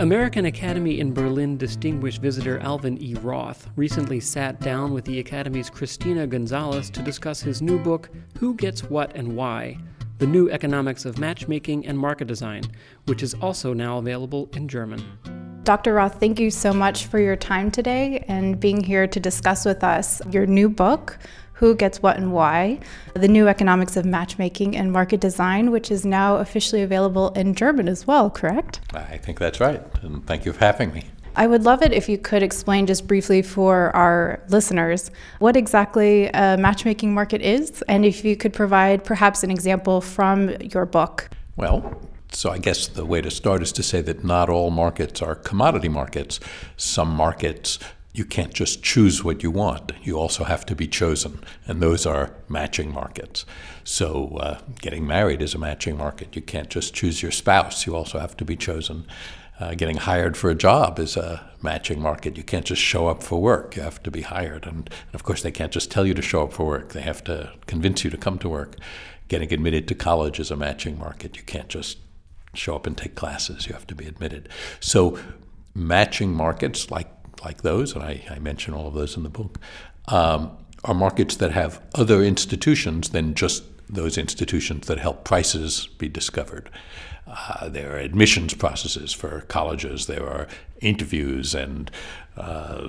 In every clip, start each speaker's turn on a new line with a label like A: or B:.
A: American Academy in Berlin distinguished visitor Alvin E. Roth recently sat down with the Academy's Christina Gonzalez to discuss his new book, Who Gets What and Why The New Economics of Matchmaking and Market Design, which is also now available in German.
B: Dr. Roth, thank you so much for your time today and being here to discuss with us your new book, who gets what and why, the new economics of matchmaking and market design, which is now officially available in German as well, correct?
C: I think that's right, and thank you for having me.
B: I would love it if you could explain just briefly for our listeners what exactly a matchmaking market is, and if you could provide perhaps an example from your book.
C: Well, so I guess the way to start is to say that not all markets are commodity markets. Some markets you can't just choose what you want. You also have to be chosen, and those are matching markets. So, uh, getting married is a matching market. You can't just choose your spouse, you also have to be chosen. Uh, getting hired for a job is a matching market. You can't just show up for work, you have to be hired. And, and of course, they can't just tell you to show up for work, they have to convince you to come to work. Getting admitted to college is a matching market. You can't just show up and take classes, you have to be admitted. So, matching markets like like those, and I, I mention all of those in the book, um, are markets that have other institutions than just those institutions that help prices be discovered. Uh, there are admissions processes for colleges, there are interviews and uh,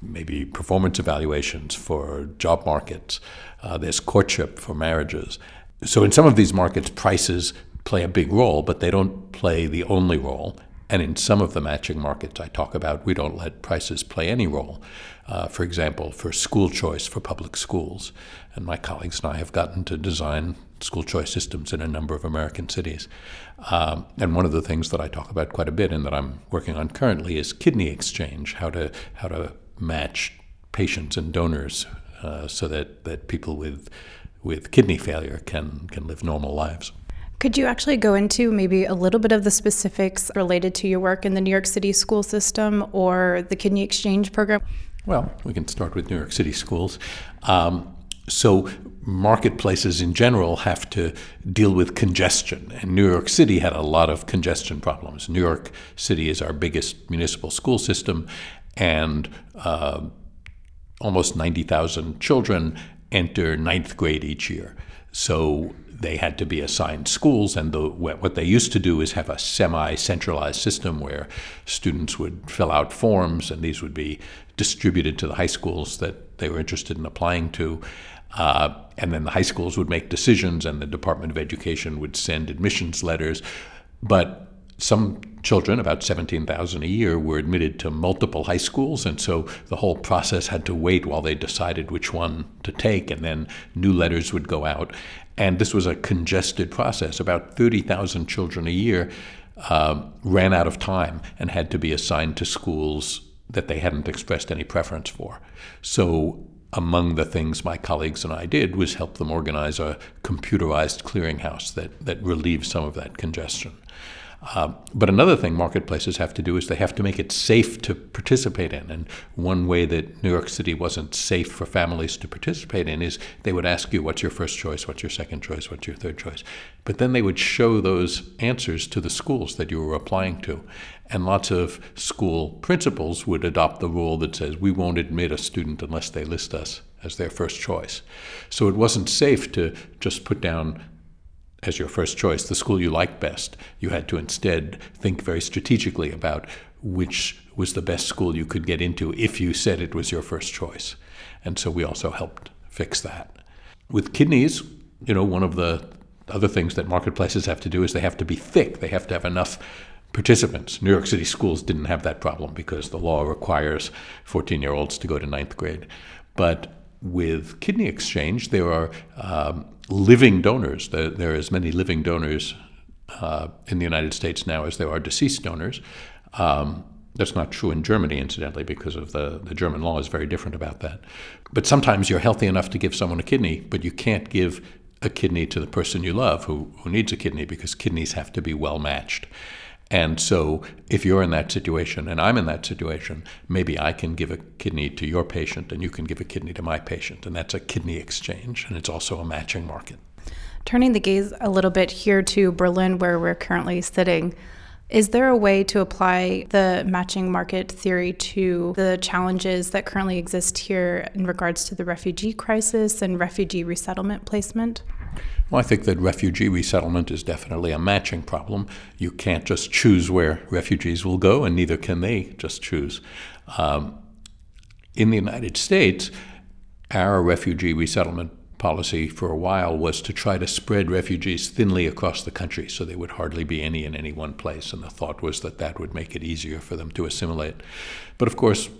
C: maybe performance evaluations for job markets, uh, there's courtship for marriages. So, in some of these markets, prices play a big role, but they don't play the only role. And in some of the matching markets I talk about, we don't let prices play any role. Uh, for example, for school choice for public schools. And my colleagues and I have gotten to design school choice systems in a number of American cities. Um, and one of the things that I talk about quite a bit and that I'm working on currently is kidney exchange, how to, how to match patients and donors uh, so that, that people with, with kidney failure can, can live normal lives.
B: Could you actually go into maybe a little bit of the specifics related to your work in the New York City school system or the kidney exchange program?
C: Well, we can start with New York City schools. Um, so, marketplaces in general have to deal with congestion, and New York City had a lot of congestion problems. New York City is our biggest municipal school system, and uh, almost 90,000 children enter ninth grade each year. So they had to be assigned schools, and the, what they used to do is have a semi centralized system where students would fill out forms, and these would be distributed to the high schools that they were interested in applying to. Uh, and then the high schools would make decisions, and the Department of Education would send admissions letters. But some children, about 17,000 a year, were admitted to multiple high schools, and so the whole process had to wait while they decided which one to take, and then new letters would go out. And this was a congested process. About 30,000 children a year uh, ran out of time and had to be assigned to schools that they hadn't expressed any preference for. So, among the things my colleagues and I did was help them organize a computerized clearinghouse that, that relieved some of that congestion. Uh, but another thing marketplaces have to do is they have to make it safe to participate in. And one way that New York City wasn't safe for families to participate in is they would ask you, what's your first choice? What's your second choice? What's your third choice? But then they would show those answers to the schools that you were applying to. And lots of school principals would adopt the rule that says, we won't admit a student unless they list us as their first choice. So it wasn't safe to just put down as your first choice, the school you liked best. You had to instead think very strategically about which was the best school you could get into if you said it was your first choice. And so we also helped fix that. With kidneys, you know, one of the other things that marketplaces have to do is they have to be thick. They have to have enough participants. New York City schools didn't have that problem because the law requires 14 year olds to go to ninth grade. But with kidney exchange, there are um, living donors. There, there are as many living donors uh, in the United States now as there are deceased donors. Um, that's not true in Germany, incidentally, because of the, the German law is very different about that. But sometimes you're healthy enough to give someone a kidney, but you can't give a kidney to the person you love who, who needs a kidney because kidneys have to be well matched. And so, if you're in that situation and I'm in that situation, maybe I can give a kidney to your patient and you can give a kidney to my patient. And that's a kidney exchange. And it's also a matching market.
B: Turning the gaze a little bit here to Berlin, where we're currently sitting, Is there a way to apply the matching market theory to the challenges that currently exist here in regards to the refugee crisis and refugee resettlement placement?
C: Well, I think that refugee resettlement is definitely a matching problem. You can't just choose where refugees will go, and neither can they just choose. Um, in the United States, our refugee resettlement policy for a while was to try to spread refugees thinly across the country so there would hardly be any in any one place. And the thought was that that would make it easier for them to assimilate. But of course,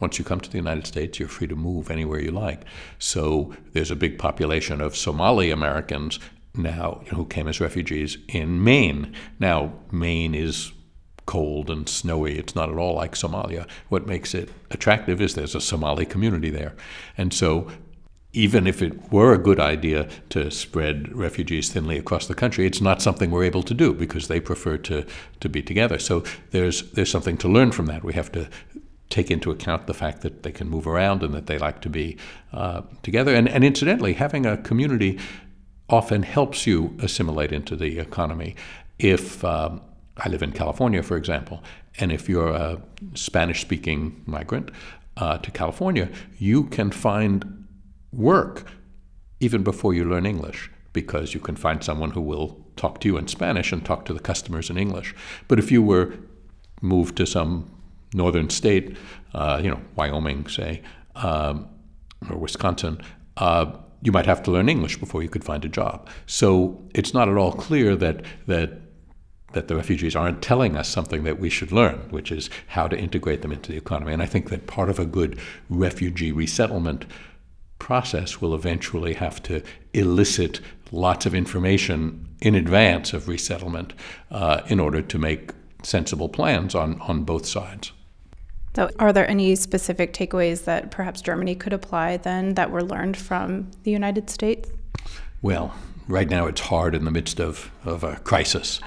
C: once you come to the United States, you're free to move anywhere you like. So there's a big population of Somali Americans now who came as refugees in Maine. Now, Maine is cold and snowy. It's not at all like Somalia. What makes it attractive is there's a Somali community there. And so even if it were a good idea to spread refugees thinly across the country, it's not something we're able to do because they prefer to, to be together. So there's there's something to learn from that. We have to take into account the fact that they can move around and that they like to be uh, together. And, and incidentally, having a community often helps you assimilate into the economy. If um, I live in California, for example, and if you're a Spanish speaking migrant uh, to California, you can find work even before you learn English because you can find someone who will talk to you in Spanish and talk to the customers in English. But if you were moved to some northern state, uh, you know, Wyoming, say, um, or Wisconsin, uh, you might have to learn English before you could find a job. So it's not at all clear that that that the refugees aren't telling us something that we should learn, which is how to integrate them into the economy. And I think that part of a good refugee resettlement process will eventually have to elicit lots of information in advance of resettlement uh, in order to make sensible plans on, on both sides.
B: So, are there any specific takeaways that perhaps Germany could apply then that were learned from the United States?
C: Well, right now it's hard in the midst of, of a crisis.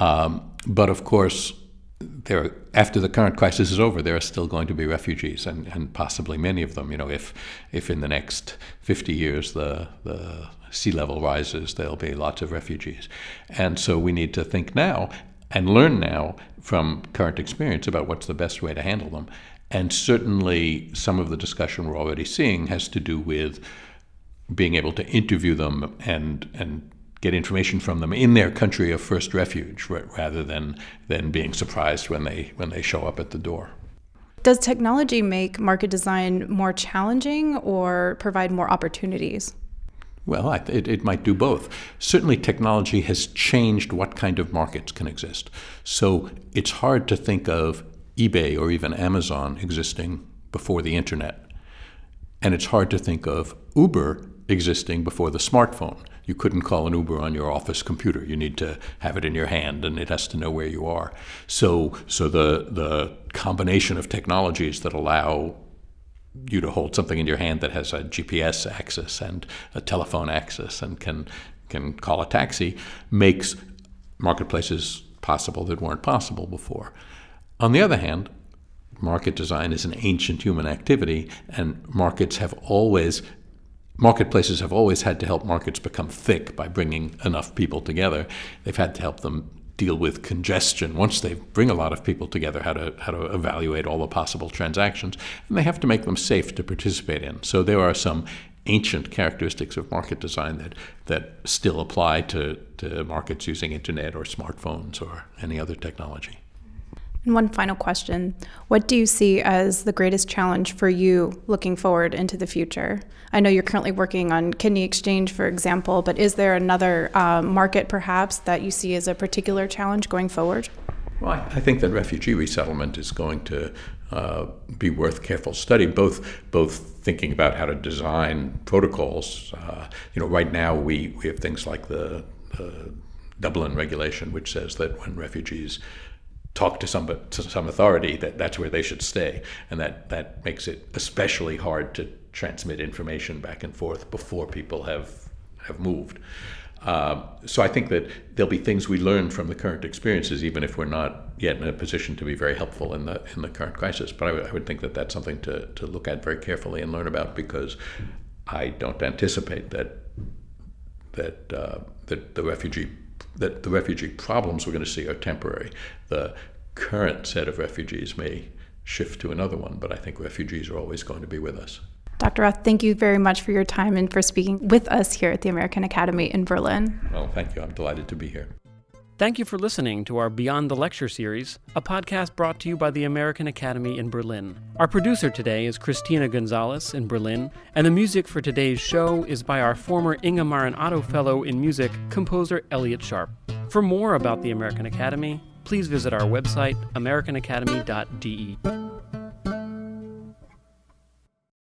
C: Um, but of course, there, after the current crisis is over, there are still going to be refugees, and, and possibly many of them. You know, if if in the next 50 years the the sea level rises, there'll be lots of refugees, and so we need to think now and learn now from current experience about what's the best way to handle them. And certainly, some of the discussion we're already seeing has to do with being able to interview them and and get information from them in their country of first refuge rather than, than being surprised when they, when they show up at the door.
B: Does technology make market design more challenging or provide more opportunities?
C: Well, it, it might do both. Certainly, technology has changed what kind of markets can exist. So it's hard to think of eBay or even Amazon existing before the internet. And it's hard to think of Uber existing before the smartphone you couldn't call an Uber on your office computer. You need to have it in your hand, and it has to know where you are. So, so the the combination of technologies that allow you to hold something in your hand that has a GPS access and a telephone access and can can call a taxi makes marketplaces possible that weren't possible before. On the other hand, market design is an ancient human activity, and markets have always marketplaces have always had to help markets become thick by bringing enough people together. They've had to help them deal with congestion. Once they bring a lot of people together how to how to evaluate all the possible transactions and they have to make them safe to participate in. So there are some ancient characteristics of market design that that still apply to, to markets using internet or smartphones or any other technology
B: and one final question What do you see as the greatest challenge for you looking forward into the future? I know you're currently working on kidney exchange, for example, but is there another um, market perhaps that you see as a particular challenge going forward?
C: Well, I think that refugee resettlement is going to uh, be worth careful study, both both thinking about how to design protocols. Uh, you know, right now we, we have things like the, the Dublin regulation, which says that when refugees talk to some to some authority that that's where they should stay, and that that makes it especially hard to transmit information back and forth before people have have moved. Um, so I think that there'll be things we learn from the current experiences, even if we're not yet in a position to be very helpful in the in the current crisis. But I, w- I would think that that's something to to look at very carefully and learn about because I don't anticipate that that uh, that the refugee that the refugee problems we're going to see are temporary. The current set of refugees may shift to another one, but I think refugees are always going to be with us.
B: Dr. Roth, thank you very much for your time and for speaking with us here at the American Academy in Berlin.
C: Well, thank you. I'm delighted to be here.
A: Thank you for listening to our Beyond the Lecture series, a podcast brought to you by the American Academy in Berlin. Our producer today is Christina Gonzalez in Berlin, and the music for today's show is by our former Inga Otto Fellow in Music, composer Elliott Sharp. For more about the American Academy, please visit our website, americanacademy.de.